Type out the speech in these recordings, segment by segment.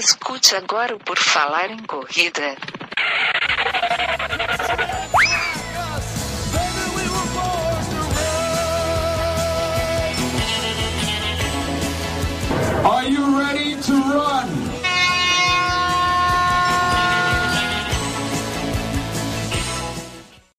Escute agora o Por Falar em Corrida. Are you ready to run?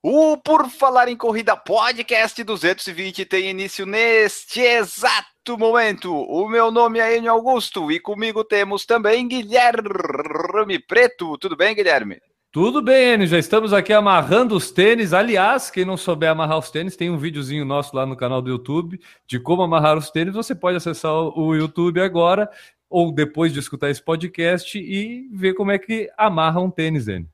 O Por Falar em Corrida Podcast 220 tem início neste exato momento. O meu nome é Enio Augusto e comigo temos também Guilherme Preto. Tudo bem, Guilherme? Tudo bem, Enio. Já estamos aqui amarrando os tênis. Aliás, quem não souber amarrar os tênis, tem um videozinho nosso lá no canal do YouTube de como amarrar os tênis. Você pode acessar o YouTube agora ou depois de escutar esse podcast e ver como é que amarra um tênis, Enio.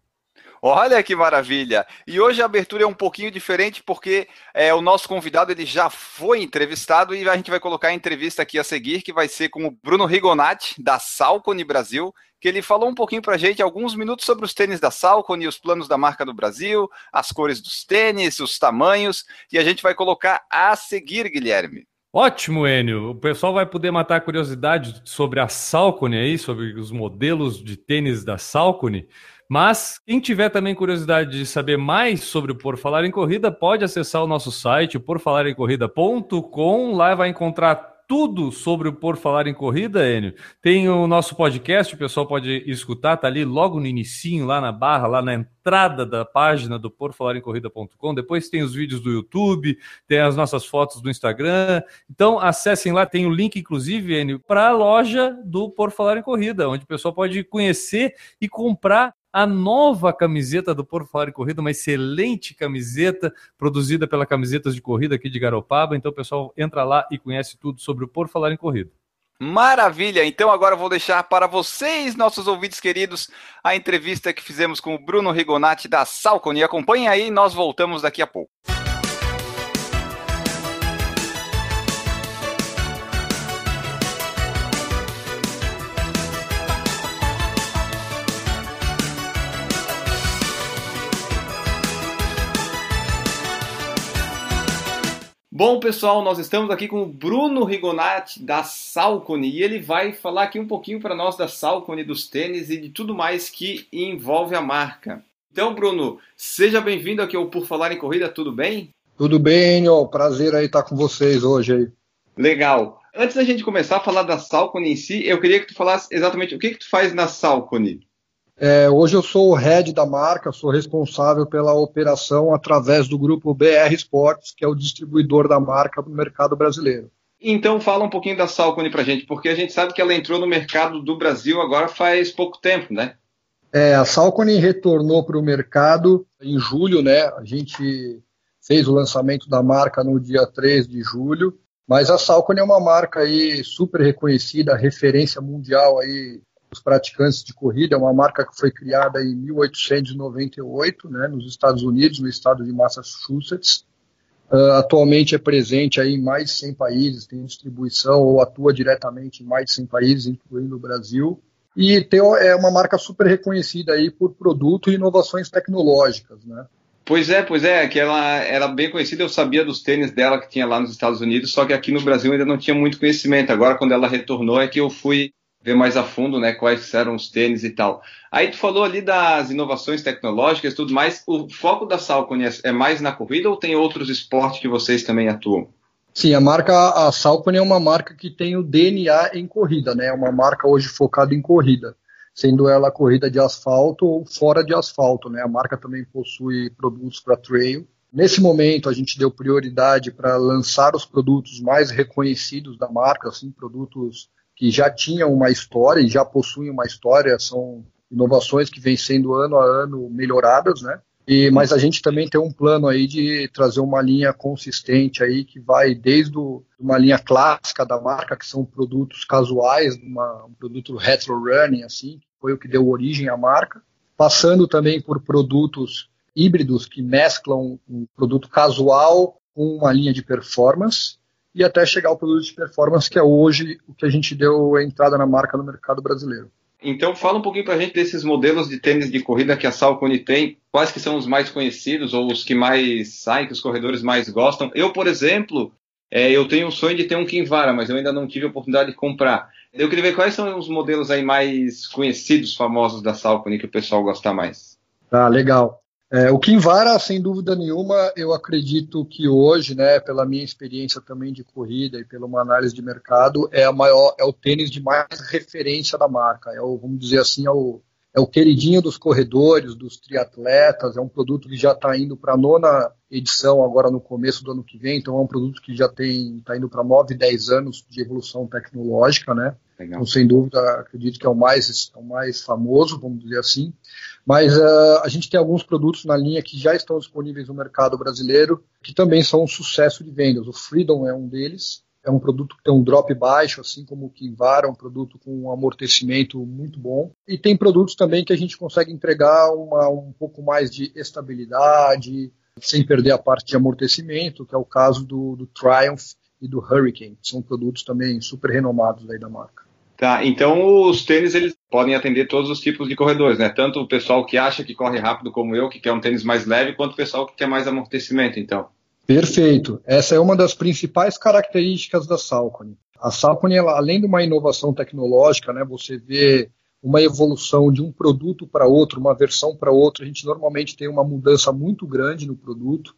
Olha que maravilha! E hoje a abertura é um pouquinho diferente porque é, o nosso convidado ele já foi entrevistado e a gente vai colocar a entrevista aqui a seguir, que vai ser com o Bruno Rigonati, da Salcone Brasil, que ele falou um pouquinho para a gente, alguns minutos sobre os tênis da Salcone, os planos da marca no Brasil, as cores dos tênis, os tamanhos, e a gente vai colocar a seguir, Guilherme. Ótimo, Enio. O pessoal vai poder matar a curiosidade sobre a Salcone aí, sobre os modelos de tênis da Salcone. Mas quem tiver também curiosidade de saber mais sobre o Por Falar em Corrida, pode acessar o nosso site, porfalaremcorrida.com. Lá vai encontrar tudo sobre o Por Falar em Corrida, Enio, tem o nosso podcast, o pessoal pode escutar, tá ali logo no inicinho, lá na barra, lá na entrada da página do porfalarencorrida.com. Depois tem os vídeos do YouTube, tem as nossas fotos do Instagram. Então, acessem lá, tem o link, inclusive, Enio, para a loja do Por Falar em Corrida, onde o pessoal pode conhecer e comprar a nova camiseta do Por Falar em Corrida, uma excelente camiseta produzida pela Camisetas de Corrida aqui de Garopaba. Então, pessoal, entra lá e conhece tudo sobre o Por Falar em Corrida. Maravilha! Então agora vou deixar para vocês, nossos ouvintes queridos, a entrevista que fizemos com o Bruno Rigonati da Salcone. Acompanhem aí, nós voltamos daqui a pouco. Bom, pessoal, nós estamos aqui com o Bruno Rigonati da Salcone e ele vai falar aqui um pouquinho para nós da Salcone, dos tênis e de tudo mais que envolve a marca. Então, Bruno, seja bem-vindo aqui ao Por Falar em Corrida, tudo bem? Tudo bem, Enio. Prazer aí estar com vocês hoje aí. Legal. Antes da gente começar a falar da Salcone em si, eu queria que tu falasse exatamente o que, que tu faz na Salcone. É, hoje eu sou o head da marca, sou responsável pela operação através do grupo BR Sports, que é o distribuidor da marca no mercado brasileiro. Então fala um pouquinho da Salcone pra gente, porque a gente sabe que ela entrou no mercado do Brasil agora faz pouco tempo, né? É, a Salcone retornou para o mercado em julho, né? A gente fez o lançamento da marca no dia 3 de julho, mas a Salcone é uma marca aí super reconhecida, referência mundial aí os praticantes de corrida, é uma marca que foi criada em 1898, né, nos Estados Unidos, no estado de Massachusetts. Uh, atualmente é presente aí em mais de 100 países, tem distribuição ou atua diretamente em mais de 100 países, incluindo o Brasil. E tem, é uma marca super reconhecida aí por produto e inovações tecnológicas, né? Pois é, pois é, que ela era bem conhecida, eu sabia dos tênis dela que tinha lá nos Estados Unidos, só que aqui no Brasil ainda não tinha muito conhecimento. Agora, quando ela retornou, é que eu fui ver mais a fundo, né, quais eram os tênis e tal. Aí tu falou ali das inovações tecnológicas tudo mais. O foco da Salcone é mais na corrida ou tem outros esportes que vocês também atuam? Sim, a marca a Salcone é uma marca que tem o DNA em corrida, né? É uma marca hoje focada em corrida, sendo ela corrida de asfalto ou fora de asfalto, né? A marca também possui produtos para trail. Nesse momento, a gente deu prioridade para lançar os produtos mais reconhecidos da marca, assim, produtos que já tinham uma história e já possuem uma história, são inovações que vêm sendo ano a ano melhoradas, né? E, mas a gente também tem um plano aí de trazer uma linha consistente aí que vai desde uma linha clássica da marca, que são produtos casuais, uma, um produto retro running, assim, que foi o que deu origem à marca, passando também por produtos híbridos que mesclam um produto casual com uma linha de performance e até chegar ao produto de performance que é hoje o que a gente deu a entrada na marca no mercado brasileiro. Então fala um pouquinho para a gente desses modelos de tênis de corrida que a Salcone tem, quais que são os mais conhecidos ou os que mais saem, que os corredores mais gostam. Eu, por exemplo, É, eu tenho um sonho de ter um Kinvara, mas eu ainda não tive a oportunidade de comprar. Eu queria ver quais são os modelos aí mais conhecidos, famosos da Salcone que o pessoal gosta mais. Tá, legal. É, o Kinvara, sem dúvida nenhuma, eu acredito que hoje, né, pela minha experiência também de corrida e pela uma análise de mercado, é, maior, é o tênis de mais referência da marca. É o, vamos dizer assim, é o, é o queridinho dos corredores, dos triatletas, é um produto que já está indo para a nona edição agora no começo do ano que vem, então é um produto que já tem está indo para 9, 10 anos de evolução tecnológica, né? Legal. Então, sem dúvida, acredito que é o mais, é o mais famoso, vamos dizer assim. Mas uh, a gente tem alguns produtos na linha que já estão disponíveis no mercado brasileiro, que também são um sucesso de vendas. O Freedom é um deles, é um produto que tem um drop baixo, assim como o Kinvara, é um produto com um amortecimento muito bom. E tem produtos também que a gente consegue entregar uma, um pouco mais de estabilidade, sem perder a parte de amortecimento, que é o caso do, do Triumph e do Hurricane, que são produtos também super renomados aí da marca. Tá, então os tênis eles podem atender todos os tipos de corredores, né? Tanto o pessoal que acha que corre rápido como eu, que quer um tênis mais leve, quanto o pessoal que quer mais amortecimento, então. Perfeito. Essa é uma das principais características da Salcone. A Salcone, ela, além de uma inovação tecnológica, né, você vê uma evolução de um produto para outro, uma versão para outra. A gente normalmente tem uma mudança muito grande no produto.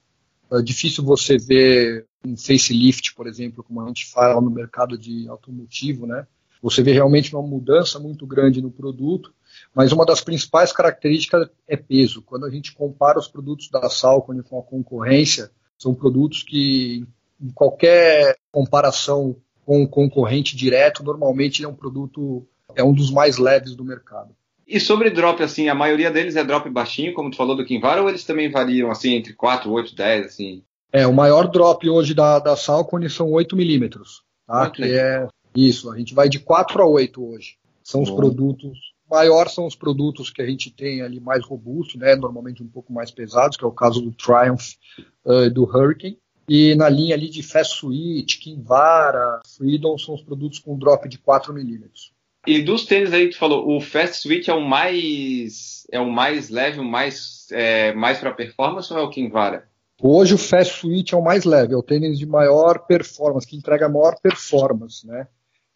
É difícil você ver um facelift, por exemplo, como a gente fala no mercado de automotivo, né? Você vê realmente uma mudança muito grande no produto, mas uma das principais características é peso. Quando a gente compara os produtos da Salcone com a concorrência, são produtos que, em qualquer comparação com o concorrente direto, normalmente é um produto, é um dos mais leves do mercado. E sobre drop, assim, a maioria deles é drop baixinho, como tu falou do Kinvara, ou eles também variam, assim, entre 4, 8, 10, assim? É, o maior drop hoje da, da Salcone são 8 milímetros, tá? Que é isso, a gente vai de 4 a 8 hoje. São os produtos. Maior são os produtos que a gente tem ali mais robustos, né? Normalmente um pouco mais pesados, que é o caso do Triumph e uh, do Hurricane. E na linha ali de Fast Switch, Kinvara, Freedom são os produtos com drop de 4 milímetros. E dos tênis aí que tu falou, o Fast Switch é o mais é o mais leve, o mais é, mais para performance ou é o Kinvara? Hoje o Fast Switch é o mais leve, é o tênis de maior performance, que entrega maior performance, né?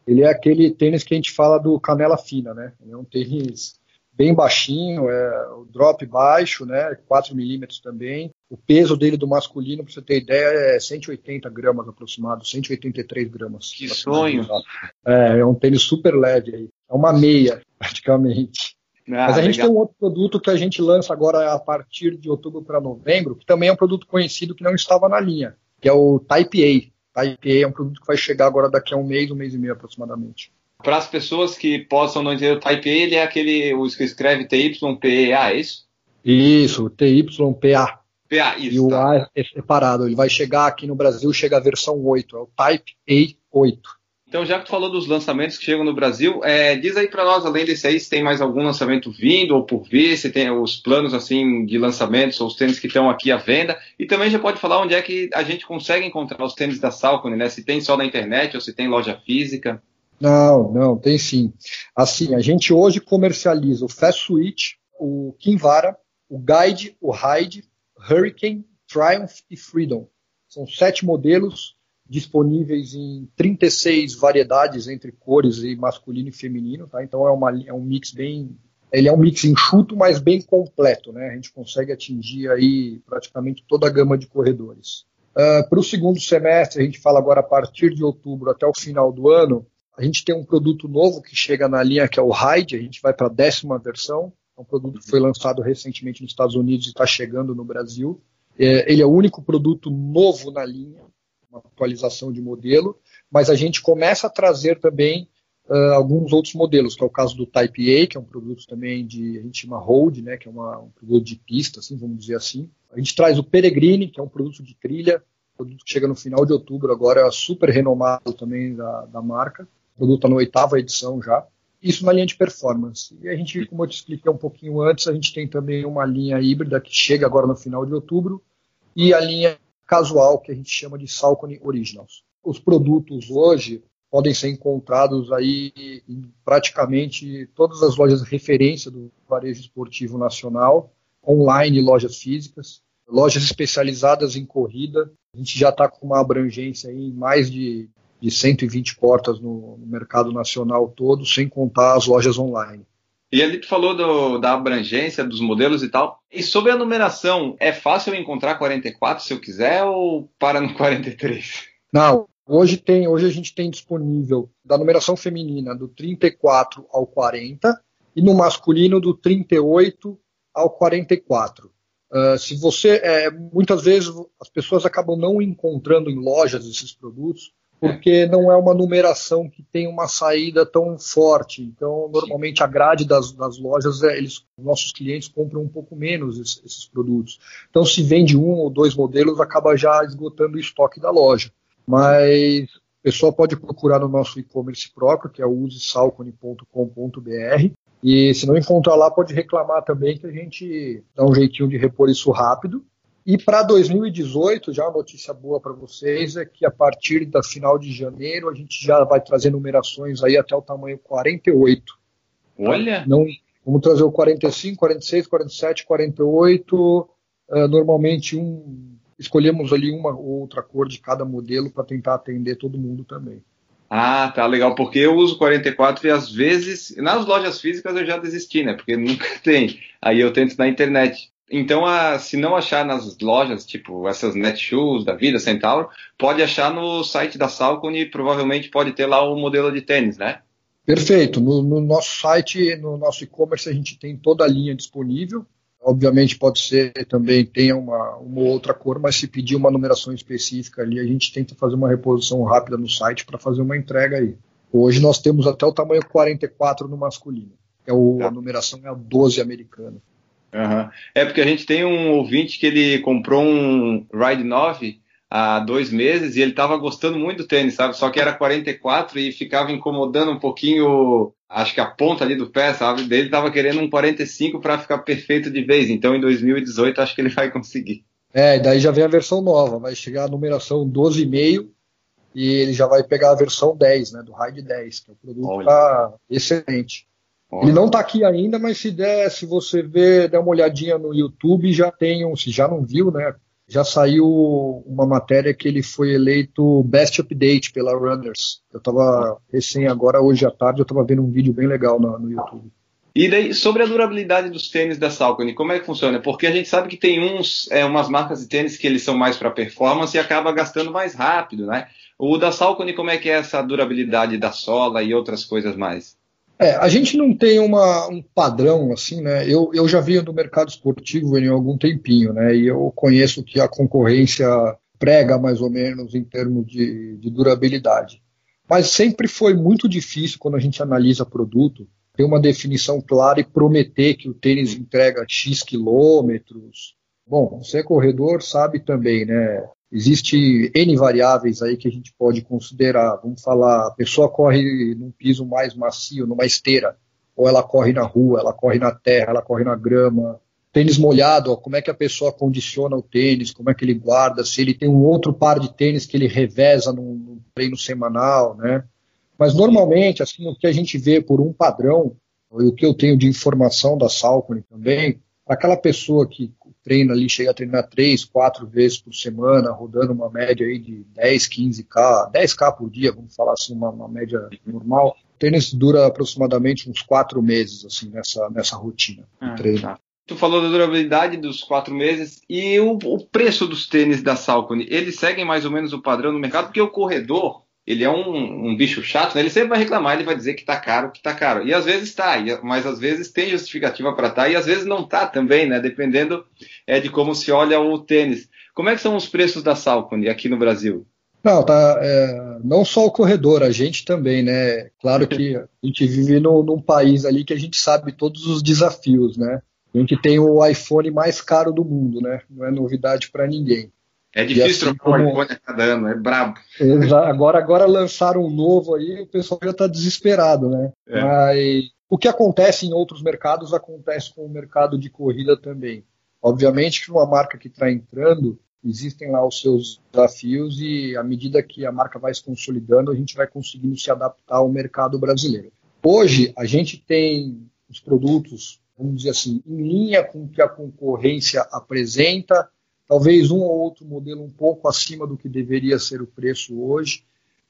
Ele é aquele tênis que a gente fala do canela fina, né? Ele é um tênis bem baixinho, é o drop baixo, né? 4 milímetros também. O peso dele do masculino, para você ter ideia, é 180 gramas aproximado, 183 gramas. Que sonho! É, é um tênis super leve aí. É uma meia, praticamente. Ah, Mas a gente legal. tem um outro produto que a gente lança agora a partir de outubro para novembro, que também é um produto conhecido que não estava na linha, que é o Type A. Taipei é um produto que vai chegar agora daqui a um mês, um mês e meio aproximadamente. Para as pessoas que possam não entender, o Taipei ele é aquele os que escreve TYPA, é isso? Isso, TYPA. PA, isso. E o tá. A é separado. Ele vai chegar aqui no Brasil, chega a versão 8, é o Type A8. Então, já que tu falou dos lançamentos que chegam no Brasil, é, diz aí para nós, além desse aí, se tem mais algum lançamento vindo ou por vir, se tem os planos assim de lançamentos ou os tênis que estão aqui à venda. E também já pode falar onde é que a gente consegue encontrar os tênis da Salcone, né? Se tem só na internet ou se tem loja física. Não, não, tem sim. Assim, a gente hoje comercializa o Fast Switch, o Kinvara, o Guide, o Ride, Hurricane, Triumph e Freedom. São sete modelos disponíveis em 36 variedades entre cores e masculino e feminino, tá? Então é, uma, é um mix bem, ele é um mix enxuto, mas bem completo, né? A gente consegue atingir aí praticamente toda a gama de corredores. Uh, Para o segundo semestre, a gente fala agora a partir de outubro até o final do ano, a gente tem um produto novo que chega na linha que é o Ride, a gente vai para a décima versão, é um produto que foi lançado recentemente nos Estados Unidos e está chegando no Brasil. É, ele é o único produto novo na linha, uma atualização de modelo, mas a gente começa a trazer também uh, alguns outros modelos, que é o caso do Type A, que é um produto também de, a gente chama Road, né, que é uma, um produto de pista, assim, vamos dizer assim. A gente traz o Peregrine, que é um produto de trilha, produto que chega no final de outubro, agora é super renomado também da, da marca. Produto está na oitava edição já. Isso na linha de performance. E a gente, como eu te expliquei um pouquinho antes, a gente tem também uma linha híbrida que chega agora no final de outubro e a linha casual que a gente chama de Salcone Originals. Os produtos hoje podem ser encontrados aí em praticamente todas as lojas de referência do varejo esportivo nacional, online, lojas físicas, lojas especializadas em corrida, A gente já está com uma abrangência em mais de, de 120 portas no, no mercado nacional todo, sem contar as lojas online. E ali tu falou do, da abrangência dos modelos e tal. E sobre a numeração, é fácil encontrar 44 se eu quiser ou para no 43? Não, hoje tem, hoje a gente tem disponível da numeração feminina do 34 ao 40 e no masculino do 38 ao 44. Uh, se você, é, muitas vezes as pessoas acabam não encontrando em lojas esses produtos porque não é uma numeração que tem uma saída tão forte. Então, normalmente a grade das, das lojas, é, eles, nossos clientes compram um pouco menos esses, esses, produtos. Então, se vende um ou dois modelos, acaba já esgotando o estoque da loja. Mas o pessoal pode procurar no nosso e-commerce próprio, que é o usesalcone.com.br. E se não encontrar lá, pode reclamar também que a gente dá um jeitinho de repor isso rápido. E para 2018, já uma notícia boa para vocês é que a partir da final de janeiro a gente já vai trazer numerações aí até o tamanho 48. Olha! Não, vamos trazer o 45, 46, 47, 48. Uh, normalmente um, escolhemos ali uma ou outra cor de cada modelo para tentar atender todo mundo também. Ah, tá legal, porque eu uso 44 e às vezes, nas lojas físicas eu já desisti, né? Porque nunca tem. Aí eu tento na internet. Então, a, se não achar nas lojas, tipo essas Netshoes da vida, Centauro, pode achar no site da Salcone e provavelmente pode ter lá o modelo de tênis, né? Perfeito. No, no nosso site, no nosso e-commerce, a gente tem toda a linha disponível. Obviamente pode ser também tenha uma, uma outra cor, mas se pedir uma numeração específica ali, a gente tenta fazer uma reposição rápida no site para fazer uma entrega aí. Hoje nós temos até o tamanho 44 no masculino. É o. A numeração é a 12 americana. Uhum. É porque a gente tem um ouvinte que ele comprou um Ride 9 há dois meses e ele estava gostando muito do tênis, sabe? Só que era 44 e ficava incomodando um pouquinho, acho que a ponta ali do pé, sabe? Ele estava querendo um 45 para ficar perfeito de vez. Então em 2018 acho que ele vai conseguir. É, daí já vem a versão nova, vai chegar a numeração 12,5 e ele já vai pegar a versão 10, né? Do Ride 10, que é o produto tá excelente. Ele não está aqui ainda, mas se der, se você ver, der uma olhadinha no YouTube, já tem um, se já não viu, né? Já saiu uma matéria que ele foi eleito Best Update pela Runners. Eu estava recém agora, hoje à tarde, eu estava vendo um vídeo bem legal no, no YouTube. E daí, sobre a durabilidade dos tênis da Saucony, como é que funciona? Porque a gente sabe que tem uns, é, umas marcas de tênis que eles são mais para performance e acaba gastando mais rápido, né? O da Saucony, como é que é essa durabilidade da sola e outras coisas mais? É, a gente não tem uma, um padrão assim, né? Eu, eu já vinha do mercado esportivo em algum tempinho, né? E eu conheço que a concorrência prega mais ou menos em termos de, de durabilidade. Mas sempre foi muito difícil quando a gente analisa produto ter uma definição clara e prometer que o tênis entrega X quilômetros. Bom, você é corredor, sabe também, né? Existe N variáveis aí que a gente pode considerar. Vamos falar, a pessoa corre num piso mais macio, numa esteira, ou ela corre na rua, ela corre na terra, ela corre na grama. Tênis molhado, ó, como é que a pessoa condiciona o tênis, como é que ele guarda, se ele tem um outro par de tênis que ele reveza num, num treino semanal, né? Mas normalmente, assim, o que a gente vê por um padrão, e o que eu tenho de informação da Salcone também, aquela pessoa que treina ali, chega a treinar três, quatro vezes por semana, rodando uma média aí de 10, 15K, 10K por dia, vamos falar assim, uma, uma média normal. O tênis dura aproximadamente uns quatro meses, assim, nessa, nessa rotina ah, treino. Tá. Tu falou da durabilidade dos quatro meses e o, o preço dos tênis da Salcone, eles seguem mais ou menos o padrão do mercado, porque o corredor, ele é um, um, bicho chato, né? ele sempre vai reclamar, ele vai dizer que tá caro, que tá caro. E às vezes tá, mas às vezes tem justificativa para tá e às vezes não tá também, né? Dependendo é, de como se olha o tênis. Como é que são os preços da Salcone aqui no Brasil? Não, tá. É, não só o corredor, a gente também, né? Claro que a gente vive no, num país ali que a gente sabe todos os desafios, né? A gente tem o iPhone mais caro do mundo, né? Não é novidade para ninguém. É difícil assim, trocar como... o iPhone a cada ano, é brabo. Agora, agora lançaram um novo aí, o pessoal já está desesperado, né? É. Mas o que acontece em outros mercados acontece com o mercado de corrida também. Obviamente que uma marca que está entrando, existem lá os seus desafios e à medida que a marca vai se consolidando, a gente vai conseguindo se adaptar ao mercado brasileiro. Hoje, a gente tem os produtos, vamos dizer assim, em linha com o que a concorrência apresenta, talvez um ou outro modelo um pouco acima do que deveria ser o preço hoje,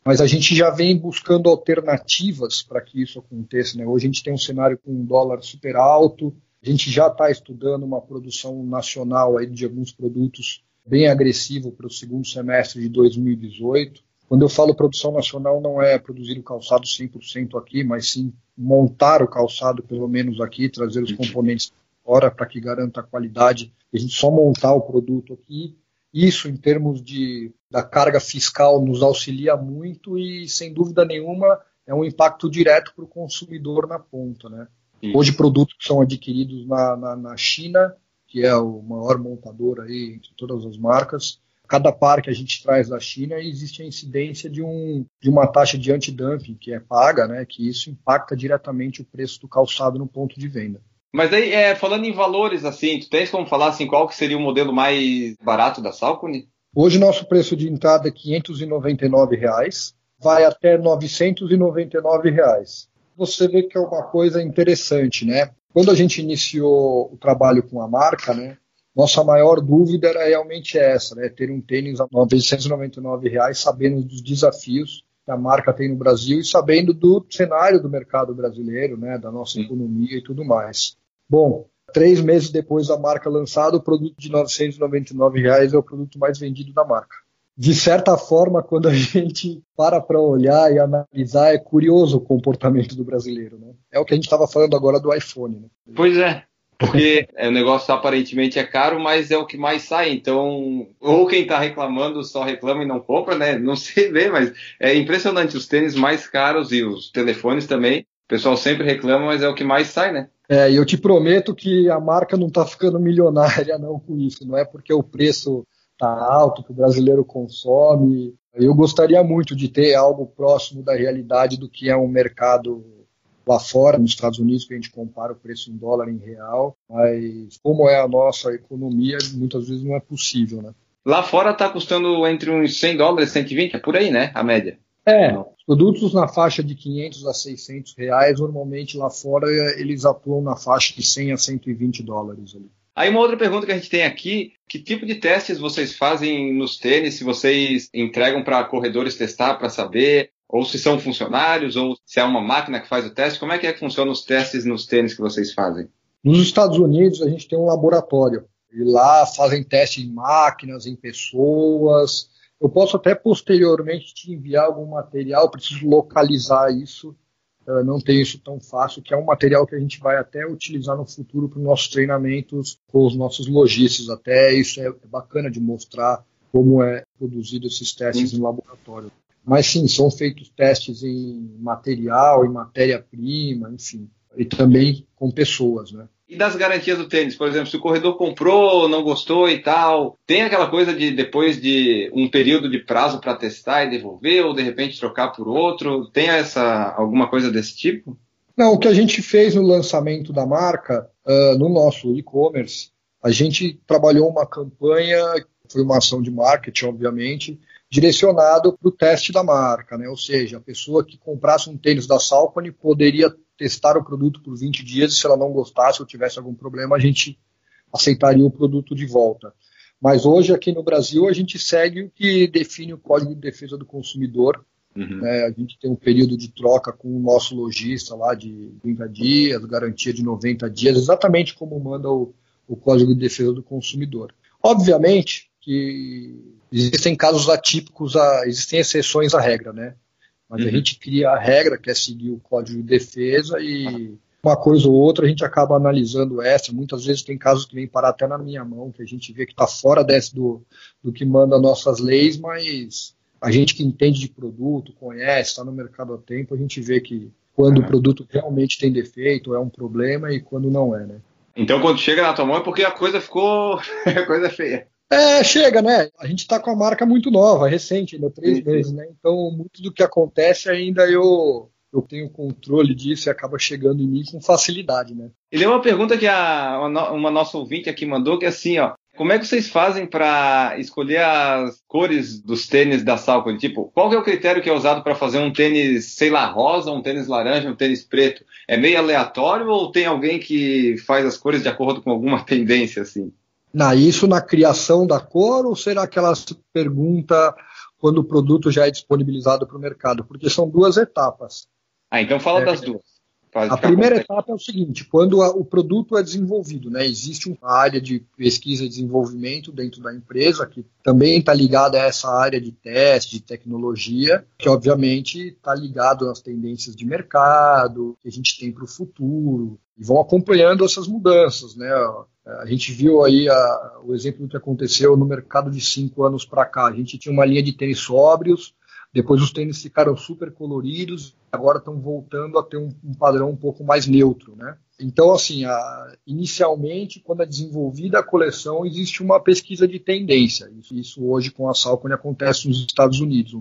mas a gente já vem buscando alternativas para que isso aconteça. Né? Hoje a gente tem um cenário com um dólar super alto, a gente já está estudando uma produção nacional aí de alguns produtos bem agressivo para o segundo semestre de 2018. Quando eu falo produção nacional, não é produzir o calçado 100% aqui, mas sim montar o calçado, pelo menos aqui, trazer os componentes fora para que garanta a qualidade, a gente só montar o produto aqui. Isso, em termos de, da carga fiscal, nos auxilia muito e, sem dúvida nenhuma, é um impacto direto para o consumidor na ponta. Né? Hoje, produtos que são adquiridos na, na, na China, que é o maior montador aí entre todas as marcas, cada par que a gente traz da China existe a incidência de, um, de uma taxa de antidumping que é paga, né, que isso impacta diretamente o preço do calçado no ponto de venda. Mas aí, é, falando em valores, assim, tu tens como falar assim, qual que seria o modelo mais barato da Salcone? Hoje nosso preço de entrada é 599 reais, vai até 999 reais. Você vê que é uma coisa interessante, né? Quando a gente iniciou o trabalho com a marca, né, nossa maior dúvida era realmente essa, né, ter um tênis a 999 reais, sabendo dos desafios que a marca tem no Brasil e sabendo do cenário do mercado brasileiro, né, da nossa economia e tudo mais. Bom, três meses depois da marca lançada, o produto de 999 reais é o produto mais vendido da marca. De certa forma, quando a gente para para olhar e analisar, é curioso o comportamento do brasileiro. Né? É o que a gente estava falando agora do iPhone. Né? Pois é. Porque o negócio aparentemente é caro, mas é o que mais sai. Então, ou quem está reclamando só reclama e não compra, né? Não sei ver, mas é impressionante. Os tênis mais caros e os telefones também. O pessoal sempre reclama, mas é o que mais sai, né? É, e eu te prometo que a marca não está ficando milionária não com isso. Não é porque o preço está alto, que o brasileiro consome. Eu gostaria muito de ter algo próximo da realidade do que é um mercado lá fora, nos Estados Unidos, que a gente compara o preço em dólar em real, mas como é a nossa economia, muitas vezes não é possível, né? Lá fora está custando entre uns 100 dólares e 120, é por aí, né? A média. É, produtos na faixa de 500 a 600 reais, normalmente lá fora eles atuam na faixa de 100 a 120 dólares ali. Aí uma outra pergunta que a gente tem aqui, que tipo de testes vocês fazem nos tênis? Se vocês entregam para corredores testar para saber, ou se são funcionários, ou se é uma máquina que faz o teste, como é que, é que funcionam os testes nos tênis que vocês fazem? Nos Estados Unidos a gente tem um laboratório, e lá fazem teste em máquinas, em pessoas, eu posso até posteriormente te enviar algum material, preciso localizar isso, uh, não tenho isso tão fácil, que é um material que a gente vai até utilizar no futuro para os nossos treinamentos com os nossos lojistas. Até isso é, é bacana de mostrar como é produzido esses testes sim. em laboratório. Mas sim, são feitos testes em material, em matéria-prima, enfim, e também com pessoas, né? E das garantias do tênis, por exemplo, se o corredor comprou, não gostou e tal, tem aquela coisa de depois de um período de prazo para testar e devolver, ou de repente trocar por outro? Tem essa alguma coisa desse tipo? Não, o que a gente fez no lançamento da marca, uh, no nosso e-commerce, a gente trabalhou uma campanha, foi uma ação de marketing, obviamente, direcionado para o teste da marca, né? Ou seja, a pessoa que comprasse um tênis da Salcone poderia testar o produto por 20 dias e se ela não gostasse ou tivesse algum problema, a gente aceitaria o produto de volta. Mas hoje, aqui no Brasil, a gente segue o que define o Código de Defesa do Consumidor. Uhum. Né? A gente tem um período de troca com o nosso lojista lá de 30 dias, garantia de 90 dias, exatamente como manda o, o Código de Defesa do Consumidor. Obviamente que existem casos atípicos, existem exceções à regra, né? Mas uhum. a gente cria a regra, que é seguir o código de defesa e uma coisa ou outra a gente acaba analisando essa. Muitas vezes tem casos que vêm parar até na minha mão, que a gente vê que está fora desse do, do que manda nossas leis, mas a gente que entende de produto, conhece, está no mercado há tempo, a gente vê que quando o produto realmente tem defeito, é um problema e quando não é, né? Então quando chega na tua mão é porque a coisa ficou. a coisa é feia. É, chega, né? A gente está com a marca muito nova, recente, ainda três sim, meses, né? Então, muito do que acontece ainda eu, eu tenho controle disso e acaba chegando em mim com facilidade, né? E tem uma pergunta que a, uma nossa ouvinte aqui mandou, que é assim, ó. Como é que vocês fazem para escolher as cores dos tênis da Salcone? Tipo, qual é o critério que é usado para fazer um tênis, sei lá, rosa, um tênis laranja, um tênis preto? É meio aleatório ou tem alguém que faz as cores de acordo com alguma tendência, assim? Na isso na criação da cor ou será que ela se pergunta quando o produto já é disponibilizado para o mercado? Porque são duas etapas. Ah, então fala é, das duas. A primeira etapa é o seguinte: quando a, o produto é desenvolvido, né, existe uma área de pesquisa e desenvolvimento dentro da empresa que também está ligada a essa área de teste, de tecnologia, que obviamente está ligado às tendências de mercado que a gente tem para o futuro e vão acompanhando essas mudanças, né? A gente viu aí a, o exemplo do que aconteceu no mercado de cinco anos para cá. A gente tinha uma linha de tênis sóbrios depois os tênis ficaram super coloridos, agora estão voltando a ter um, um padrão um pouco mais neutro, né? Então, assim, a, inicialmente, quando é desenvolvida a coleção, existe uma pesquisa de tendência. Isso, isso hoje com a Salcone acontece nos Estados Unidos.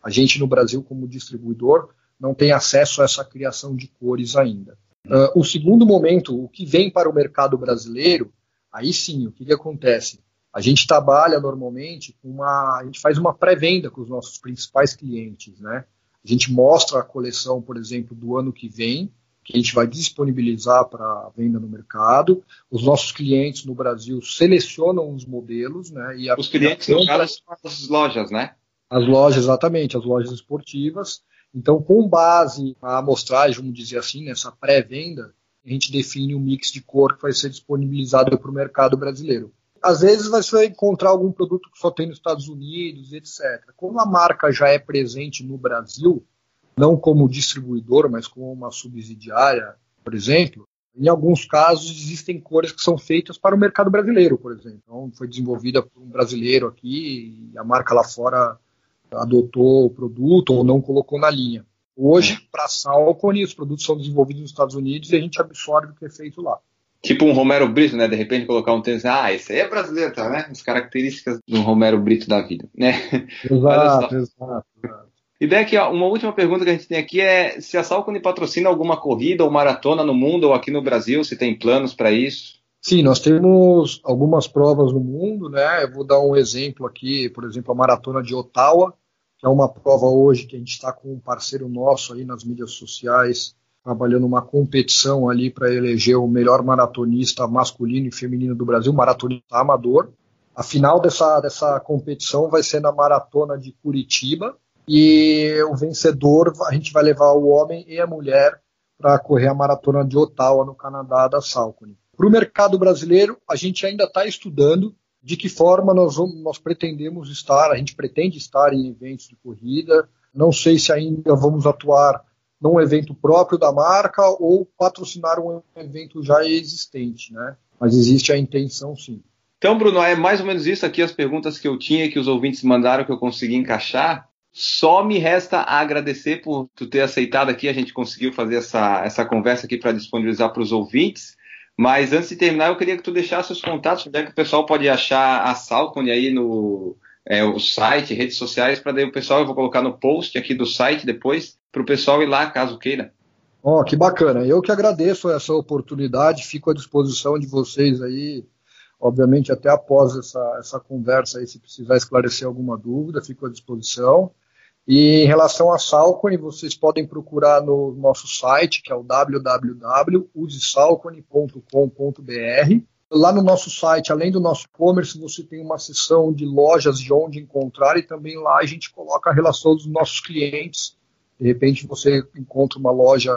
A gente no Brasil, como distribuidor, não tem acesso a essa criação de cores ainda. Uh, o segundo momento, o que vem para o mercado brasileiro, aí sim, o que, que acontece? A gente trabalha normalmente com uma. A gente faz uma pré-venda com os nossos principais clientes, né? A gente mostra a coleção, por exemplo, do ano que vem, que a gente vai disponibilizar para venda no mercado. Os nossos clientes no Brasil selecionam os modelos, né? E os clientes no caso são as lojas, né? As lojas, exatamente, as lojas esportivas. Então, com base na amostragem, vamos dizer assim, nessa pré-venda, a gente define o mix de cor que vai ser disponibilizado para o mercado brasileiro às vezes você vai encontrar algum produto que só tem nos Estados Unidos, etc. Como a marca já é presente no Brasil, não como distribuidor, mas como uma subsidiária, por exemplo, em alguns casos existem cores que são feitas para o mercado brasileiro, por exemplo. Então, foi desenvolvida por um brasileiro aqui e a marca lá fora adotou o produto ou não colocou na linha. Hoje, para a Salcone, os produtos são desenvolvidos nos Estados Unidos e a gente absorve o que é feito lá. Tipo um Romero Brito, né? De repente colocar um tênis, ah, esse aí é brasileiro, tá, né? As características do Romero Brito da vida, né? Exato, exato. E Beck, uma última pergunta que a gente tem aqui é se a Salcone patrocina alguma corrida ou maratona no mundo ou aqui no Brasil, se tem planos para isso? Sim, nós temos algumas provas no mundo, né? Eu vou dar um exemplo aqui, por exemplo, a maratona de Ottawa, que é uma prova hoje que a gente está com um parceiro nosso aí nas mídias sociais, trabalhando uma competição ali para eleger o melhor maratonista masculino e feminino do Brasil, maratonista amador. A final dessa, dessa competição vai ser na maratona de Curitiba e o vencedor a gente vai levar o homem e a mulher para correr a maratona de Ottawa no Canadá da Salcone. Para o mercado brasileiro, a gente ainda está estudando de que forma nós, vamos, nós pretendemos estar, a gente pretende estar em eventos de corrida. Não sei se ainda vamos atuar num evento próprio da marca ou patrocinar um evento já existente, né? Mas existe a intenção sim. Então, Bruno, é mais ou menos isso aqui as perguntas que eu tinha que os ouvintes mandaram que eu consegui encaixar. Só me resta agradecer por tu ter aceitado aqui, a gente conseguiu fazer essa, essa conversa aqui para disponibilizar para os ouvintes. Mas antes de terminar, eu queria que tu deixasse os contatos, onde é que o pessoal pode achar a Salcone aí no é, o site, redes sociais, para daí o pessoal, eu vou colocar no post aqui do site depois, para o pessoal ir lá, caso queira. Ó, oh, que bacana. Eu que agradeço essa oportunidade, fico à disposição de vocês aí, obviamente até após essa, essa conversa aí, se precisar esclarecer alguma dúvida, fico à disposição. E em relação a Salcone, vocês podem procurar no nosso site, que é o www.usesalcone.com.br. Lá no nosso site, além do nosso e-commerce, você tem uma seção de lojas de onde encontrar e também lá a gente coloca a relação dos nossos clientes de repente você encontra uma loja,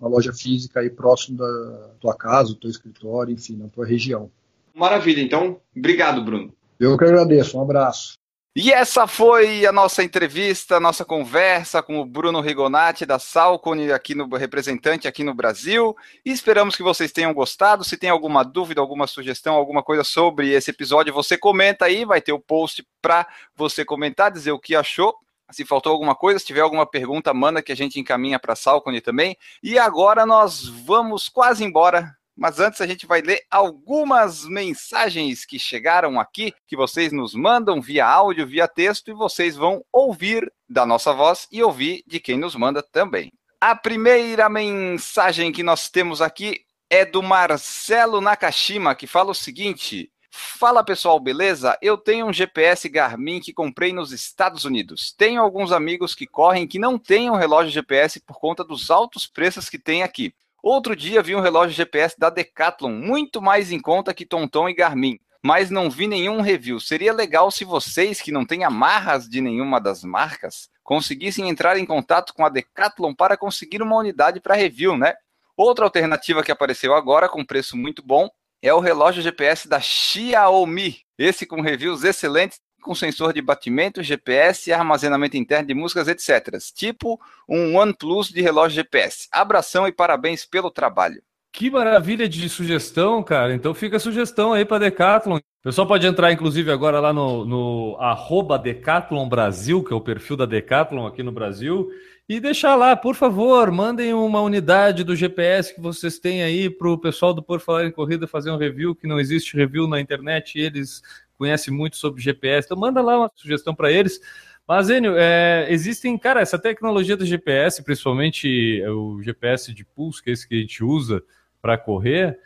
uma loja física aí próximo da tua casa, do teu escritório, enfim, na tua região. Maravilha, então, obrigado, Bruno. Eu que agradeço, um abraço. E essa foi a nossa entrevista, a nossa conversa com o Bruno Rigonati da Salcone, aqui no representante aqui no Brasil. E esperamos que vocês tenham gostado. Se tem alguma dúvida, alguma sugestão, alguma coisa sobre esse episódio, você comenta aí, vai ter o post para você comentar, dizer o que achou. Se faltou alguma coisa, se tiver alguma pergunta, manda que a gente encaminha para a Salcone também. E agora nós vamos quase embora. Mas antes a gente vai ler algumas mensagens que chegaram aqui, que vocês nos mandam via áudio, via texto, e vocês vão ouvir da nossa voz e ouvir de quem nos manda também. A primeira mensagem que nós temos aqui é do Marcelo Nakashima, que fala o seguinte: Fala pessoal, beleza? Eu tenho um GPS Garmin que comprei nos Estados Unidos. Tenho alguns amigos que correm que não têm um relógio GPS por conta dos altos preços que tem aqui. Outro dia vi um relógio GPS da Decathlon muito mais em conta que Tonton e Garmin. mas não vi nenhum review. Seria legal se vocês, que não têm amarras de nenhuma das marcas, conseguissem entrar em contato com a Decathlon para conseguir uma unidade para review, né? Outra alternativa que apareceu agora com preço muito bom é o relógio GPS da Xiaomi. Esse com reviews excelentes, com sensor de batimento, GPS armazenamento interno de músicas, etc. Tipo um OnePlus de relógio GPS. Abração e parabéns pelo trabalho. Que maravilha de sugestão, cara. Então fica a sugestão aí para Decathlon. O pessoal pode entrar, inclusive, agora lá no, no arroba Decathlon Brasil, que é o perfil da Decathlon aqui no Brasil, e deixar lá, por favor, mandem uma unidade do GPS que vocês têm aí para o pessoal do Por Falar em Corrida fazer um review, que não existe review na internet, e eles conhecem muito sobre GPS. Então manda lá uma sugestão para eles. Mas, Enio, é, existem, cara, essa tecnologia do GPS, principalmente o GPS de pulso, que é esse que a gente usa, para correr,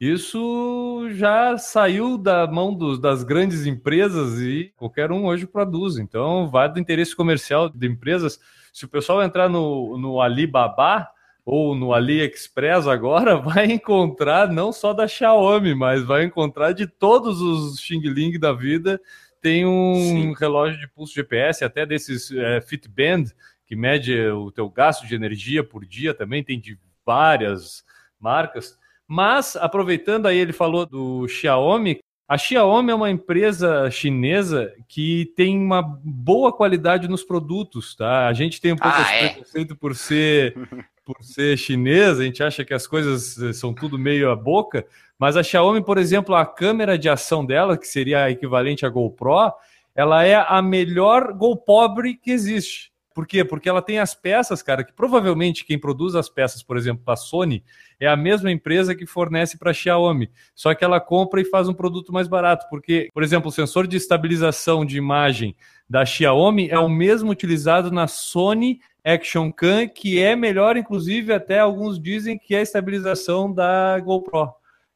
isso já saiu da mão dos, das grandes empresas e qualquer um hoje produz. Então, vai do interesse comercial de empresas. Se o pessoal entrar no, no Alibaba ou no AliExpress agora, vai encontrar não só da Xiaomi, mas vai encontrar de todos os Xing Ling da vida. Tem um Sim. relógio de pulso GPS, até desses é, Fitband, que mede o teu gasto de energia por dia também, tem de várias marcas. Mas, aproveitando aí, ele falou do Xiaomi. A Xiaomi é uma empresa chinesa que tem uma boa qualidade nos produtos, tá? A gente tem um pouco ah, é? preconceito por ser, por ser chinesa, a gente acha que as coisas são tudo meio a boca, mas a Xiaomi, por exemplo, a câmera de ação dela, que seria a equivalente à GoPro, ela é a melhor GoPobre que existe. Por quê? Porque ela tem as peças, cara, que provavelmente quem produz as peças, por exemplo, a Sony, é a mesma empresa que fornece para a Xiaomi. Só que ela compra e faz um produto mais barato. Porque, por exemplo, o sensor de estabilização de imagem da Xiaomi é o mesmo utilizado na Sony Action Cam, que é melhor, inclusive, até alguns dizem que é a estabilização da GoPro.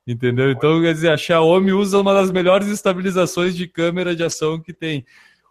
Entendeu? Então, quer dizer, a Xiaomi usa uma das melhores estabilizações de câmera de ação que tem.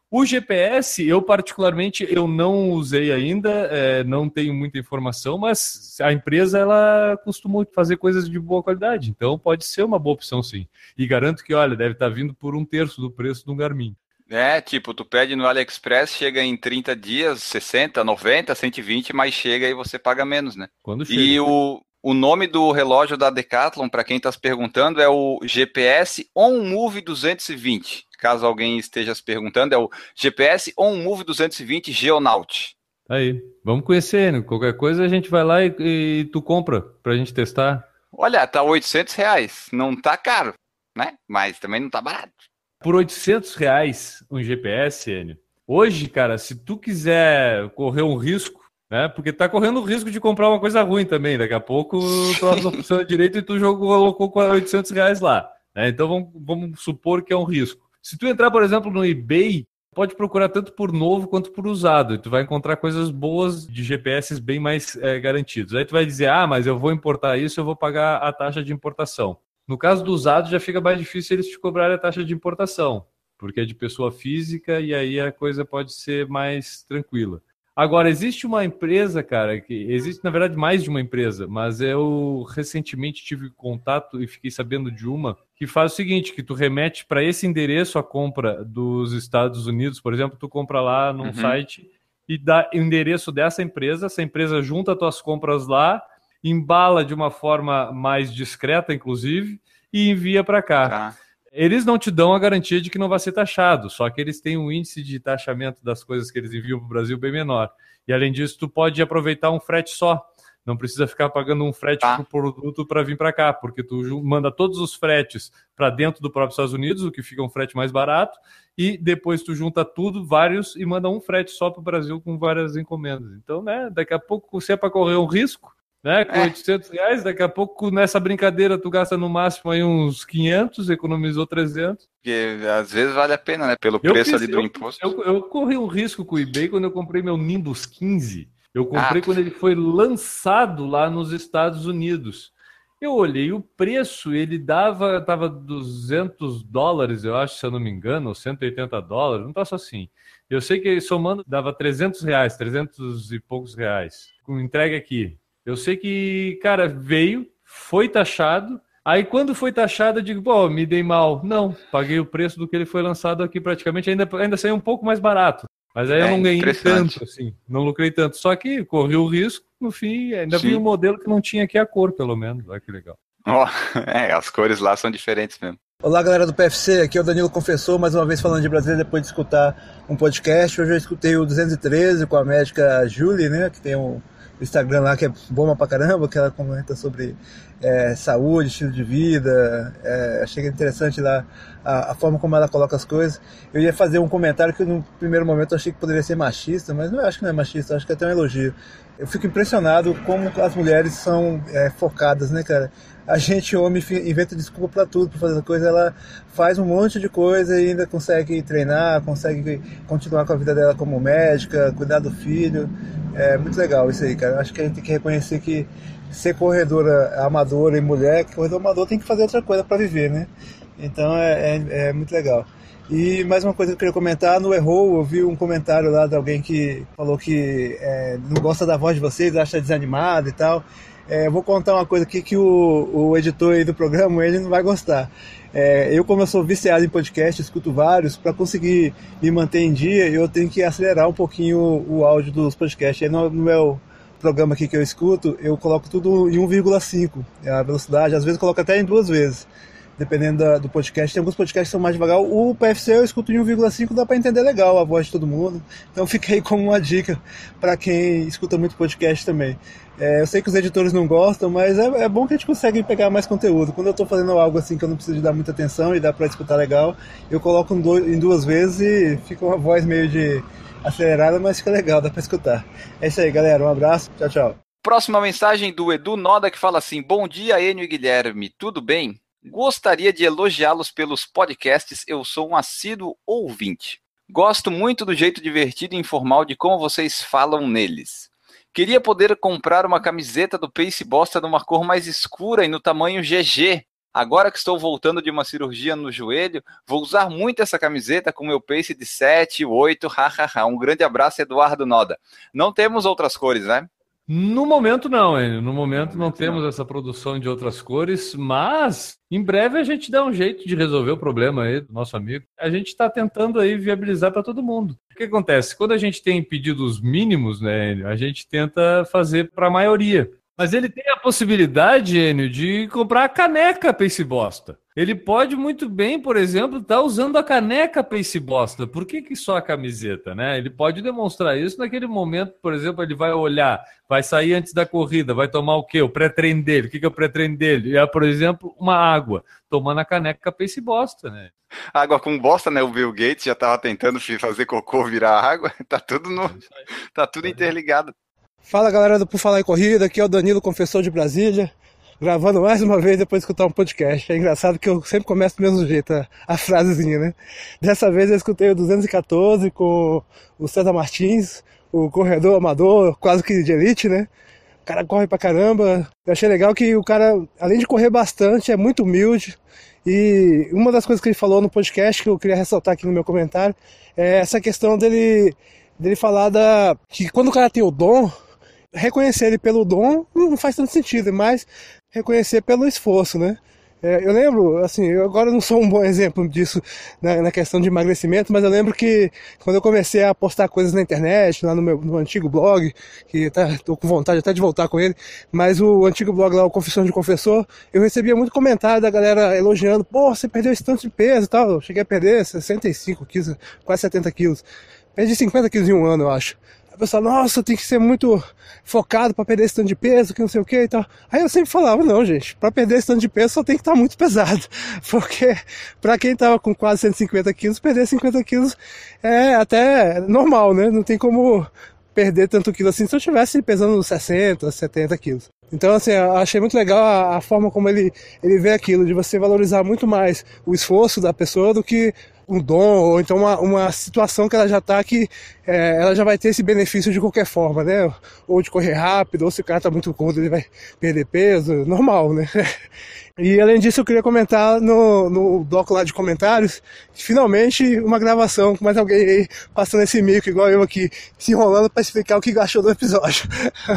O GPS, eu particularmente, eu não usei ainda, é, não tenho muita informação, mas a empresa ela costuma fazer coisas de boa qualidade, então pode ser uma boa opção sim. E garanto que, olha, deve estar vindo por um terço do preço do Garmin. É, tipo, tu pede no AliExpress, chega em 30 dias, 60, 90, 120, mas chega e você paga menos, né? Quando chega. E o, o nome do relógio da Decathlon, para quem está se perguntando, é o GPS On Move 220 caso alguém esteja se perguntando, é o GPS OnMove 220 Geonaut. Aí, vamos conhecer, né? qualquer coisa a gente vai lá e, e tu compra para a gente testar. Olha, tá 800 reais, não tá caro, né? Mas também não tá barato. Por 800 reais um GPS, Enio, hoje, cara, se tu quiser correr um risco, né? Porque tá correndo o risco de comprar uma coisa ruim também. Daqui a pouco tu não funciona direito e tu jogou, colocou 800 reais lá. Né? Então vamos, vamos supor que é um risco. Se tu entrar, por exemplo, no eBay, pode procurar tanto por novo quanto por usado. E tu vai encontrar coisas boas de GPS bem mais é, garantidos. Aí tu vai dizer, ah, mas eu vou importar isso, eu vou pagar a taxa de importação. No caso do usado, já fica mais difícil eles te cobrarem a taxa de importação, porque é de pessoa física e aí a coisa pode ser mais tranquila. Agora, existe uma empresa, cara, que existe, na verdade, mais de uma empresa, mas eu recentemente tive contato e fiquei sabendo de uma que faz o seguinte: que tu remete para esse endereço a compra dos Estados Unidos, por exemplo, tu compra lá num uhum. site e dá o endereço dessa empresa, essa empresa junta tuas compras lá, embala de uma forma mais discreta, inclusive, e envia para cá. Tá. Eles não te dão a garantia de que não vai ser taxado, só que eles têm um índice de taxamento das coisas que eles enviam para o Brasil bem menor. E além disso, tu pode aproveitar um frete só. Não precisa ficar pagando um frete ah. por produto para vir para cá, porque tu manda todos os fretes para dentro do próprio Estados Unidos, o que fica um frete mais barato, e depois tu junta tudo, vários, e manda um frete só para o Brasil com várias encomendas. Então, né, daqui a pouco, se é para correr um risco, né? Com é. 800 reais, daqui a pouco nessa brincadeira tu gasta no máximo aí uns 500, economizou 300. Porque às vezes vale a pena, né? Pelo eu preço fiz, ali do eu, imposto. Eu, eu, corri um risco com o eBay quando eu comprei meu Nimbus 15. Eu comprei ah. quando ele foi lançado lá nos Estados Unidos. Eu olhei o preço, ele dava, tava 200 dólares, eu acho, se eu não me engano, ou 180 dólares, não passa assim. Eu sei que somando dava 300 reais, 300 e poucos reais. Com entrega aqui, eu sei que, cara, veio, foi taxado, Aí quando foi taxado, eu digo, pô, me dei mal. Não, paguei o preço do que ele foi lançado aqui praticamente, ainda, ainda saiu um pouco mais barato. Mas aí é, eu não ganhei tanto, assim, não lucrei tanto. Só que corri o risco, no fim, ainda Sim. vi um modelo que não tinha aqui a cor, pelo menos. Olha que legal. Oh, é, as cores lá são diferentes mesmo. Olá, galera do PFC. Aqui é o Danilo Confessor, mais uma vez falando de Brasília depois de escutar um podcast. Hoje eu escutei o 213 com a médica Julie, né, que tem um Instagram lá que é bomba pra caramba, que ela comenta sobre é, saúde, estilo de vida. É, achei interessante lá a, a, forma como ela coloca as coisas. Eu ia fazer um comentário que no primeiro momento eu achei que poderia ser machista, mas não acho que não é machista, acho que é até um elogio. Eu fico impressionado como as mulheres são é, focadas, né, cara? A gente, homem, inventa desculpa para tudo, para fazer coisa. Ela faz um monte de coisa e ainda consegue treinar, consegue continuar com a vida dela como médica, cuidar do filho. É muito legal isso aí, cara. Acho que a gente tem que reconhecer que ser corredora amadora e mulher, corredor amador tem que fazer outra coisa para viver, né? Então é, é, é, muito legal. E mais uma coisa que eu queria comentar, no Errou eu vi um comentário lá de alguém que falou que é, não gosta da voz de vocês, acha desanimado e tal. É, vou contar uma coisa aqui que o, o editor aí do programa, ele não vai gostar. É, eu, como eu sou viciado em podcast, escuto vários, para conseguir me manter em dia, eu tenho que acelerar um pouquinho o, o áudio dos podcasts. Aí no, no meu programa aqui que eu escuto, eu coloco tudo em 1,5, é a velocidade, às vezes coloco até em duas vezes, dependendo da, do podcast. Tem alguns podcasts que são mais devagar. O PFC eu escuto em 1,5, dá para entender legal a voz de todo mundo. Então fica aí como uma dica para quem escuta muito podcast também. É, eu sei que os editores não gostam, mas é, é, bom que a gente consegue pegar mais conteúdo. Quando eu estou fazendo algo assim que eu não preciso de dar muita atenção e dá para escutar legal, eu coloco em duas vezes e fica uma voz meio de acelerada, mas fica legal, dá para escutar. É isso aí, galera. Um abraço. Tchau, tchau. Próxima mensagem do Edu Noda que fala assim: Bom dia, Enio e Guilherme. Tudo bem? Gostaria de elogiá-los pelos podcasts. Eu sou um assíduo ouvinte. Gosto muito do jeito divertido e informal de como vocês falam neles. Queria poder comprar uma camiseta do Pace Bosta numa cor mais escura e no tamanho GG. Agora que estou voltando de uma cirurgia no joelho, vou usar muito essa camiseta com meu pace de 7, 8, hahaha. Um grande abraço, Eduardo Noda. Não temos outras cores, né? No momento não, Enio. No momento não temos essa produção de outras cores, mas em breve a gente dá um jeito de resolver o problema aí do nosso amigo. A gente está tentando aí viabilizar para todo mundo. O que acontece? Quando a gente tem pedidos mínimos, né, Enio, a gente tenta fazer para a maioria. Mas ele tem a possibilidade, Enio, de comprar a caneca Pace Bosta. Ele pode muito bem, por exemplo, estar tá usando a caneca Pace Bosta. Por que, que só a camiseta, né? Ele pode demonstrar isso naquele momento, por exemplo, ele vai olhar, vai sair antes da corrida, vai tomar o quê? O pré-treino dele. O que, que é o pré-treino dele? É, por exemplo, uma água, tomando a caneca Pace Bosta, né? Água com bosta, né? O Bill Gates já estava tentando fazer cocô virar água. Tá tudo no, tá tudo interligado. Fala galera do Por Falar em Corrida, aqui é o Danilo, confessor de Brasília, gravando mais uma vez depois de escutar um podcast. É engraçado que eu sempre começo do mesmo jeito, a, a frasezinha, né? Dessa vez eu escutei o 214 com o César Martins, o corredor amador, quase que de elite, né? O cara corre pra caramba. Eu achei legal que o cara, além de correr bastante, é muito humilde. E uma das coisas que ele falou no podcast que eu queria ressaltar aqui no meu comentário é essa questão dele, dele falar da que quando o cara tem o dom, reconhecer ele pelo dom não faz tanto sentido, mas reconhecer pelo esforço, né? É, eu lembro, assim, eu agora não sou um bom exemplo disso na, na, questão de emagrecimento, mas eu lembro que quando eu comecei a postar coisas na internet, lá no meu no antigo blog, que tá, tô com vontade até de voltar com ele, mas o antigo blog lá, o Confissão de Confessor, eu recebia muito comentário da galera elogiando, pô, você perdeu esse tanto de peso e tal. Eu cheguei a perder 65 quilos, quase 70 quilos. Perdi 50 quilos em um ano, eu acho. A pessoa, nossa, tem que ser muito focado para perder esse tanto de peso, que não sei o que e tal. Aí eu sempre falava, não, gente, para perder esse tanto de peso só tem que estar tá muito pesado. Porque para quem tava com quase 150 quilos, perder 50 quilos é até normal, né? Não tem como perder tanto quilo assim se eu estivesse pesando 60, 70 quilos. Então, assim, eu achei muito legal a, a, forma como ele, ele vê aquilo, de você valorizar muito mais o esforço da pessoa do que um dom, ou então uma, uma situação que ela já está que é, ela já vai ter esse benefício de qualquer forma, né? Ou de correr rápido, ou se o cara está muito gordo, ele vai perder peso, normal, né? E além disso, eu queria comentar no, no bloco lá de comentários, finalmente uma gravação com mais alguém aí passando esse mico, igual eu aqui, se enrolando para explicar o que achou do episódio.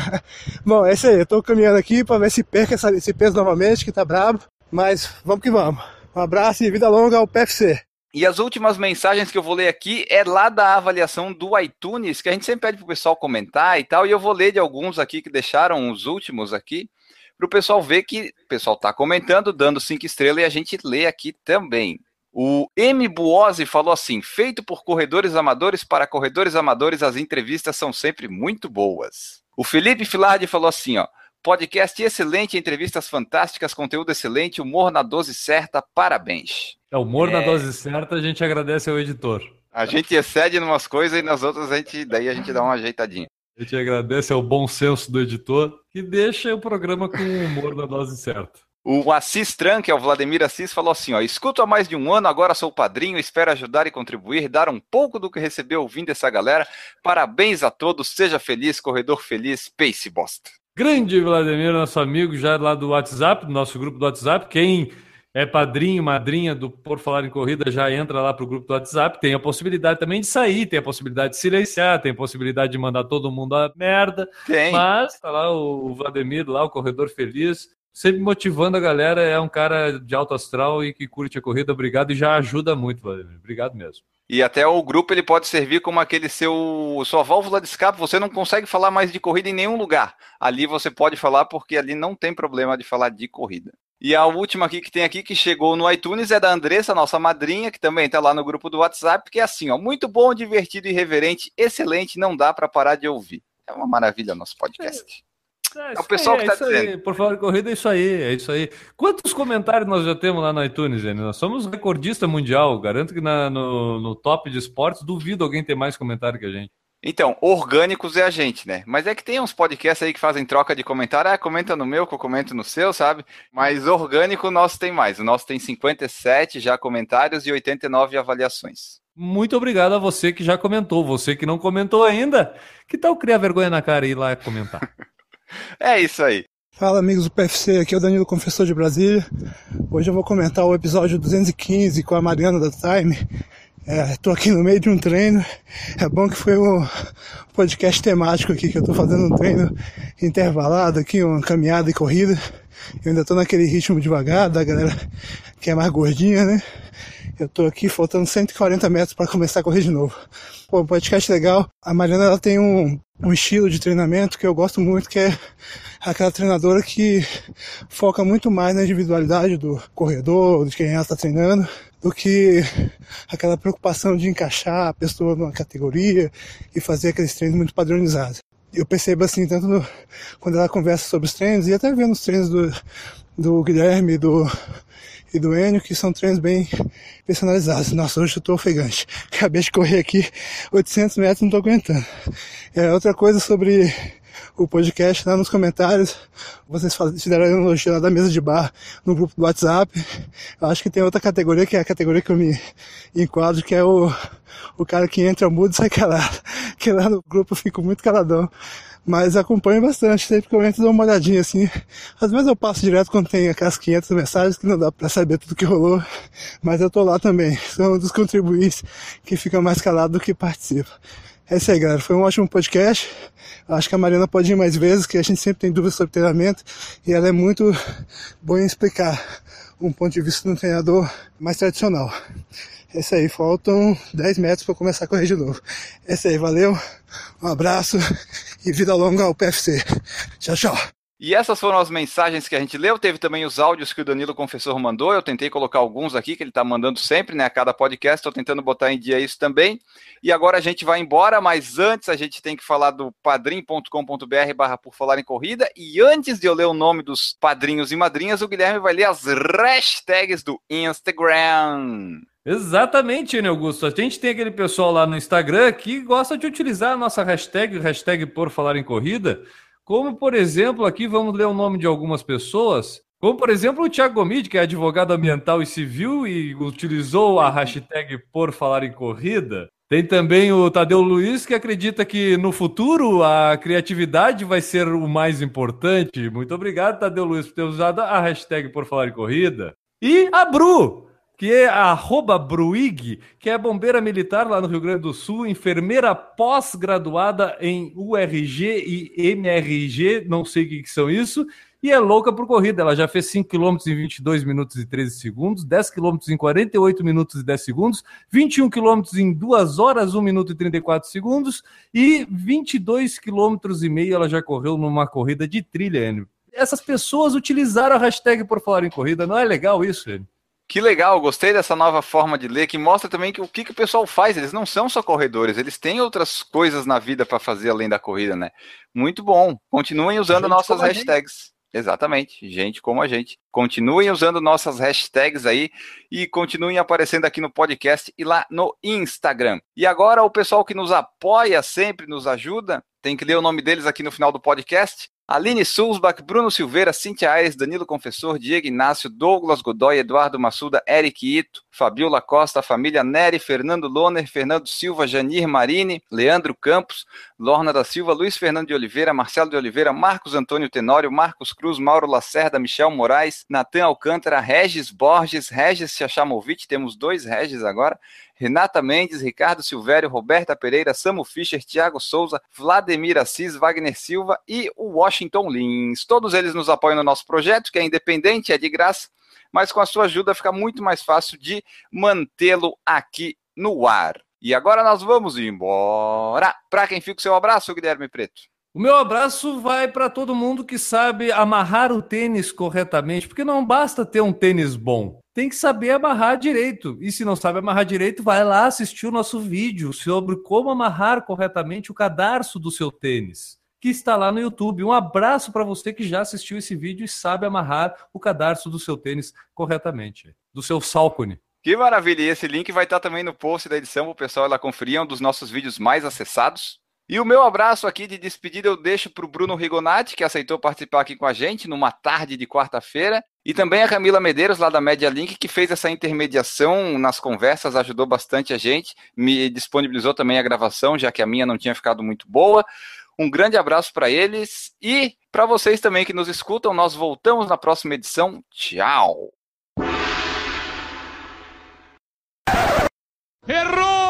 Bom, é isso aí, eu tô caminhando aqui para ver se perca essa, esse peso novamente, que tá brabo. Mas vamos que vamos. Um abraço e vida longa ao PFC. E as últimas mensagens que eu vou ler aqui é lá da avaliação do iTunes, que a gente sempre pede para o pessoal comentar e tal, e eu vou ler de alguns aqui que deixaram os últimos aqui, para o pessoal ver que o pessoal está comentando, dando cinco estrelas, e a gente lê aqui também. O M. Buozzi falou assim: feito por corredores amadores para corredores amadores, as entrevistas são sempre muito boas. O Felipe Filardi falou assim: ó, podcast excelente, entrevistas fantásticas, conteúdo excelente, humor na dose certa, parabéns. É, humor é... na dose certa, a gente agradece ao editor. A gente excede em umas coisas e nas outras a gente, daí a gente dá uma ajeitadinha. A gente agradece ao bom senso do editor, que deixa o programa com o humor na dose certa. O Assis Tran, que é o Vladimir Assis, falou assim: ó, escuto há mais de um ano, agora sou padrinho, espero ajudar e contribuir, dar um pouco do que recebeu ouvindo essa galera. Parabéns a todos, seja feliz, corredor feliz, Pace Bosta. Grande Vladimir, nosso amigo já lá do WhatsApp, do nosso grupo do WhatsApp. Quem é padrinho, madrinha do Por Falar em Corrida, já entra lá para o grupo do WhatsApp. Tem a possibilidade também de sair, tem a possibilidade de silenciar, tem a possibilidade de mandar todo mundo a merda. Tem. Mas tá lá o Vladimir, lá, o corredor feliz sempre motivando a galera. É um cara de alto astral e que curte a corrida. Obrigado e já ajuda muito, Vladimir. Obrigado mesmo. E até o grupo ele pode servir como aquele seu sua válvula de escape. Você não consegue falar mais de corrida em nenhum lugar. Ali você pode falar porque ali não tem problema de falar de corrida. E a última aqui que tem aqui que chegou no iTunes é da Andressa, nossa madrinha, que também está lá no grupo do WhatsApp, que é assim, ó, muito bom, divertido e irreverente, excelente, não dá para parar de ouvir. É uma maravilha nosso podcast. É, é o pessoal aí, que está é dizendo. Aí. Por falar de corrida, é isso aí, é isso aí. Quantos comentários nós já temos lá no iTunes, Zene? Nós somos recordista mundial. Garanto que na, no, no top de esportes, duvido alguém ter mais comentário que a gente. Então, orgânicos é a gente, né? Mas é que tem uns podcasts aí que fazem troca de comentário. Ah, comenta no meu, que eu comento no seu, sabe? Mas orgânico o nosso tem mais. O nosso tem 57 já comentários e 89 avaliações. Muito obrigado a você que já comentou. Você que não comentou ainda, que tal criar vergonha na cara e ir lá comentar? É isso aí. Fala amigos do PFC, aqui é o Danilo Confessor de Brasília. Hoje eu vou comentar o episódio 215 com a Mariana da Time. Estou é, aqui no meio de um treino. É bom que foi um podcast temático aqui, que eu estou fazendo um treino intervalado aqui, uma caminhada e corrida. Eu ainda estou naquele ritmo devagar, da galera que é mais gordinha, né? Eu estou aqui faltando 140 metros para começar a correr de novo. Pô, podcast legal. A Mariana ela tem um, um estilo de treinamento que eu gosto muito, que é aquela treinadora que foca muito mais na individualidade do corredor, de quem ela está treinando, do que aquela preocupação de encaixar a pessoa numa categoria e fazer aqueles treinos muito padronizados. Eu percebo assim, tanto no, quando ela conversa sobre os treinos e até vendo os treinos do, do Guilherme, do e do Enio, que são treinos bem personalizados. Nossa, hoje eu tô ofegante. Acabei de correr aqui 800 metros, não tô aguentando. É, outra coisa sobre o podcast lá nos comentários. Vocês fizeram elogio lá da mesa de bar no grupo do WhatsApp. Eu acho que tem outra categoria, que é a categoria que eu me enquadro, que é o, o cara que entra mudo e sai calado. Que lá no grupo eu fico muito caladão. Mas acompanho bastante, sempre que eu entro dou uma olhadinha assim. Às vezes eu passo direto quando tem aquelas 500 mensagens que não dá pra saber tudo que rolou. Mas eu tô lá também. Sou um dos contribuintes que fica mais calado do que participa. É isso aí, galera. Foi um ótimo podcast. Acho que a Mariana pode ir mais vezes, que a gente sempre tem dúvidas sobre treinamento. E ela é muito boa em explicar um ponto de vista um treinador mais tradicional. Isso aí, faltam 10 metros para começar a correr de novo. Isso aí, valeu, um abraço e vida longa ao PFC. Tchau, tchau. E essas foram as mensagens que a gente leu. Teve também os áudios que o Danilo Confessor mandou. Eu tentei colocar alguns aqui que ele está mandando sempre, né? A cada podcast. Estou tentando botar em dia isso também. E agora a gente vai embora, mas antes a gente tem que falar do padrim.com.br barra por falar em corrida. E antes de eu ler o nome dos padrinhos e madrinhas, o Guilherme vai ler as hashtags do Instagram. Exatamente, né, Augusto? A gente tem aquele pessoal lá no Instagram que gosta de utilizar a nossa hashtag, hashtag por falar em corrida, como, por exemplo, aqui vamos ler o nome de algumas pessoas, como, por exemplo, o Thiago Gomide, que é advogado ambiental e civil e utilizou a hashtag por falar em corrida. Tem também o Tadeu Luiz, que acredita que no futuro a criatividade vai ser o mais importante. Muito obrigado, Tadeu Luiz, por ter usado a hashtag por falar em corrida. E a Bru, que é a arroba Bruig, que é bombeira militar lá no Rio Grande do Sul, enfermeira pós-graduada em URG e MRG, não sei o que, que são isso, e é louca por corrida. Ela já fez 5 km em 22 minutos e 13 segundos, 10 km em 48 minutos e 10 segundos, 21 km em 2 horas, 1 minuto e 34 segundos e 22 km e meio ela já correu numa corrida de trilha, Enio. Essas pessoas utilizaram a hashtag por falar em corrida. Não é legal isso, Enio? Que legal, gostei dessa nova forma de ler que mostra também que o que, que o pessoal faz. Eles não são só corredores, eles têm outras coisas na vida para fazer além da corrida, né? Muito bom. Continuem usando Gente nossas hashtags. Exatamente, gente como a gente. Continuem usando nossas hashtags aí e continuem aparecendo aqui no podcast e lá no Instagram. E agora o pessoal que nos apoia sempre, nos ajuda, tem que ler o nome deles aqui no final do podcast. Aline Sulzbach, Bruno Silveira, Cintia Aires, Danilo Confessor, Diego Inácio, Douglas Godoy, Eduardo Massuda, Eric Ito, Fabiola Costa, família Neri, Fernando Loner, Fernando Silva, Janir Marini, Leandro Campos, Lorna da Silva, Luiz Fernando de Oliveira, Marcelo de Oliveira, Marcos Antônio Tenório, Marcos Cruz, Mauro Lacerda, Michel Moraes, Natan Alcântara, Regis Borges, Regis Chachamovic, temos dois Regis agora, Renata Mendes, Ricardo Silvério, Roberta Pereira, Samu Fischer, Thiago Souza, Vladimir Assis, Wagner Silva e o Washington Lins. Todos eles nos apoiam no nosso projeto, que é independente, é de graça, mas com a sua ajuda fica muito mais fácil de mantê-lo aqui no ar. E agora nós vamos embora. Para quem fica o seu abraço, Guilherme Preto. O meu abraço vai para todo mundo que sabe amarrar o tênis corretamente, porque não basta ter um tênis bom, tem que saber amarrar direito. E se não sabe amarrar direito, vai lá assistir o nosso vídeo sobre como amarrar corretamente o cadarço do seu tênis, que está lá no YouTube. Um abraço para você que já assistiu esse vídeo e sabe amarrar o cadarço do seu tênis corretamente, do seu Salcone. Que maravilha! E esse link vai estar também no post da edição o pessoal lá conferir, é um dos nossos vídeos mais acessados. E o meu abraço aqui de despedida eu deixo para o Bruno Rigonati, que aceitou participar aqui com a gente numa tarde de quarta-feira. E também a Camila Medeiros, lá da Media Link, que fez essa intermediação nas conversas, ajudou bastante a gente, me disponibilizou também a gravação, já que a minha não tinha ficado muito boa. Um grande abraço para eles e para vocês também que nos escutam. Nós voltamos na próxima edição. Tchau! Errou!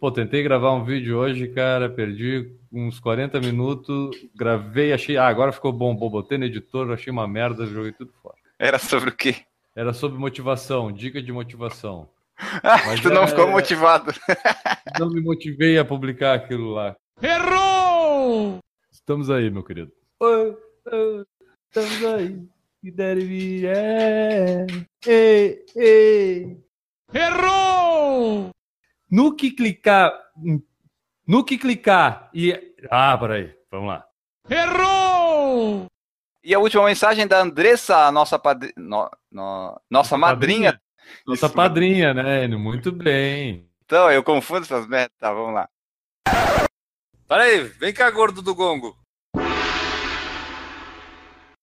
Pô, tentei gravar um vídeo hoje, cara, perdi uns 40 minutos, gravei, achei, ah, agora ficou bom, bom, botei no editor, achei uma merda, joguei tudo fora. Era sobre o quê? Era sobre motivação, dica de motivação. Mas tu não é- ficou motivado. Não me motivei a publicar aquilo lá. Errou! Estamos aí, meu querido. Oi, oi, estamos aí. Que deve vir, é. Ei, ei. Errou! No que clicar. No que clicar e. Ah, peraí, vamos lá. Errou! E a última mensagem da Andressa, a nossa, padri... no- no- nossa madrinha. Nossa Isso. padrinha, né? Enio? Muito bem. Então, eu confundo essas merdas. Tá, vamos lá. Para aí, vem cá, gordo do gongo.